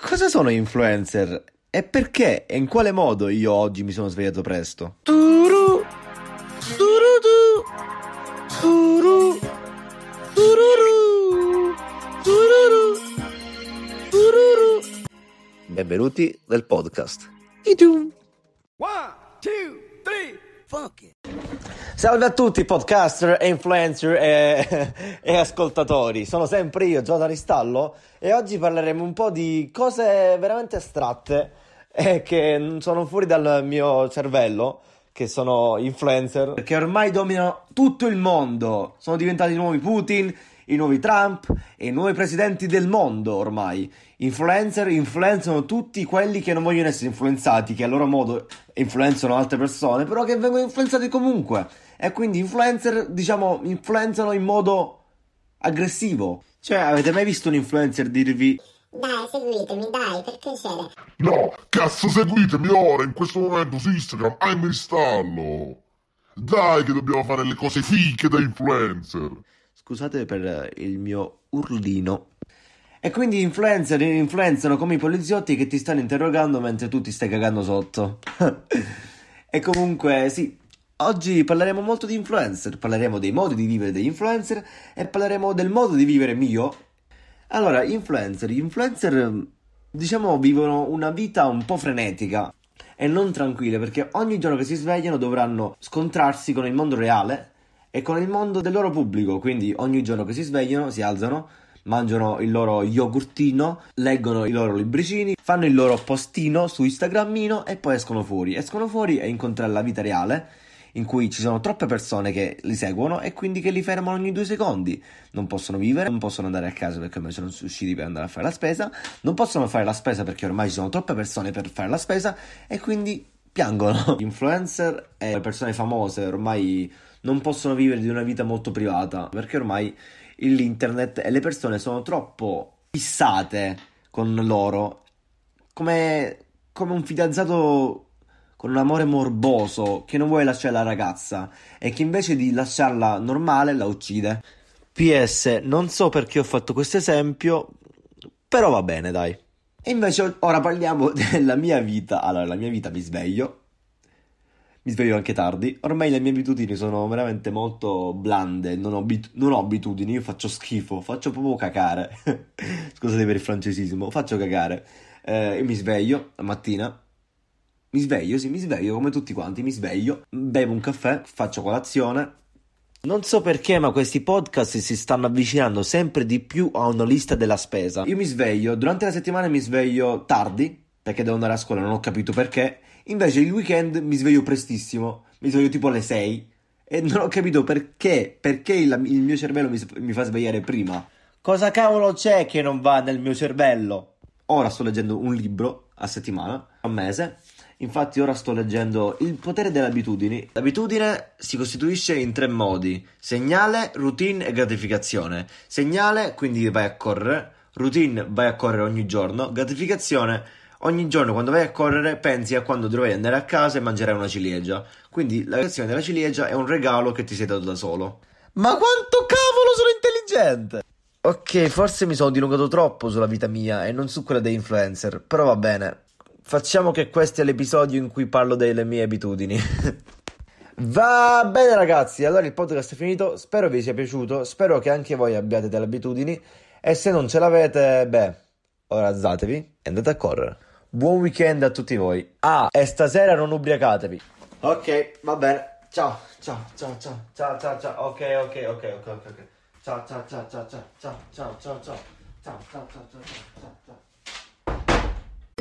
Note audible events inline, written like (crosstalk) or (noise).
Cosa sono influencer? E perché e in quale modo io oggi mi sono svegliato presto? Turu, turutu, turu, tururu, tururu, tururu. Benvenuti nel podcast. Idum. Salve a tutti podcaster influencer e, (laughs) e ascoltatori, sono sempre io, Giota Ristallo e oggi parleremo un po' di cose veramente astratte e che sono fuori dal mio cervello, che sono influencer, che ormai dominano tutto il mondo, sono diventati i nuovi Putin, i nuovi Trump e i nuovi presidenti del mondo ormai. Influencer influenzano tutti quelli che non vogliono essere influenzati, che a loro modo influenzano altre persone, però che vengono influenzati comunque. E quindi influencer, diciamo, influenzano in modo aggressivo. Cioè, avete mai visto un influencer dirvi Dai, seguitemi, dai, per piacere. No, cazzo, seguitemi ora, in questo momento su Instagram, I'm Ristallo. Dai, che dobbiamo fare le cose fiche da influencer. Scusate per il mio urlino. E quindi influencer influenzano come i poliziotti che ti stanno interrogando mentre tu ti stai cagando sotto. (laughs) e comunque, sì, oggi parleremo molto di influencer, parleremo dei modi di vivere degli influencer e parleremo del modo di vivere mio. Allora, influencer, gli influencer, diciamo, vivono una vita un po' frenetica e non tranquilla perché ogni giorno che si svegliano dovranno scontrarsi con il mondo reale e con il mondo del loro pubblico. Quindi ogni giorno che si svegliano, si alzano, mangiano il loro yogurtino, leggono i loro libricini, fanno il loro postino su Instagramino e poi escono fuori. Escono fuori e incontrano la vita reale. In cui ci sono troppe persone che li seguono e quindi che li fermano ogni due secondi. Non possono vivere, non possono andare a casa perché ormai sono usciti per andare a fare la spesa, non possono fare la spesa perché ormai ci sono troppe persone per fare la spesa e quindi piangono. Gli (laughs) influencer e le persone famose ormai non possono vivere di una vita molto privata perché ormai l'internet e le persone sono troppo fissate con loro come, come un fidanzato con un amore morboso che non vuole lasciare la ragazza e che invece di lasciarla normale la uccide. PS, non so perché ho fatto questo esempio, però va bene, dai. E invece ora parliamo (laughs) della mia vita. Allora, la mia vita mi sveglio. Mi sveglio anche tardi. Ormai le mie abitudini sono veramente molto blande. Non ho, abit- non ho abitudini, io faccio schifo, faccio proprio cacare. (laughs) Scusate per il francesismo, faccio cacare. Eh, io mi sveglio la mattina. Mi sveglio, sì, mi sveglio come tutti quanti. Mi sveglio, bevo un caffè, faccio colazione. Non so perché, ma questi podcast si stanno avvicinando sempre di più a una lista della spesa. Io mi sveglio, durante la settimana mi sveglio tardi, perché devo andare a scuola, non ho capito perché. Invece il weekend mi sveglio prestissimo, mi sveglio tipo alle 6 e non ho capito perché, perché il, il mio cervello mi, mi fa svegliare prima. Cosa cavolo c'è che non va nel mio cervello? Ora sto leggendo un libro a settimana, a mese. Infatti ora sto leggendo Il potere delle abitudini. L'abitudine si costituisce in tre modi: segnale, routine e gratificazione. Segnale, quindi vai a correre, routine vai a correre ogni giorno, gratificazione ogni giorno quando vai a correre pensi a quando dovrai andare a casa e mangerai una ciliegia. Quindi la creazione della ciliegia è un regalo che ti sei dato da solo. Ma quanto cavolo sono intelligente! Ok, forse mi sono dilungato troppo sulla vita mia e non su quella dei influencer, però va bene. Facciamo che questo è l'episodio in cui parlo delle mie abitudini. (laughs) Va bene ragazzi, allora il podcast è finito, spero vi sia piaciuto, spero che anche voi abbiate delle abitudini e se non ce l'avete, beh, ora alzatevi e andate a correre. Buon weekend a tutti voi. Ah, e stasera non ubriacatevi. Ok, va bene. Ciao, ciao, ciao, ciao, ciao, ciao, ciao. Ok, ok, ok, ok, ok, ok. Ciao, ciao, ciao, ciao, ciao, ciao, ciao, ciao, ciao. Ciao, ciao, ciao, ciao, ciao, ciao.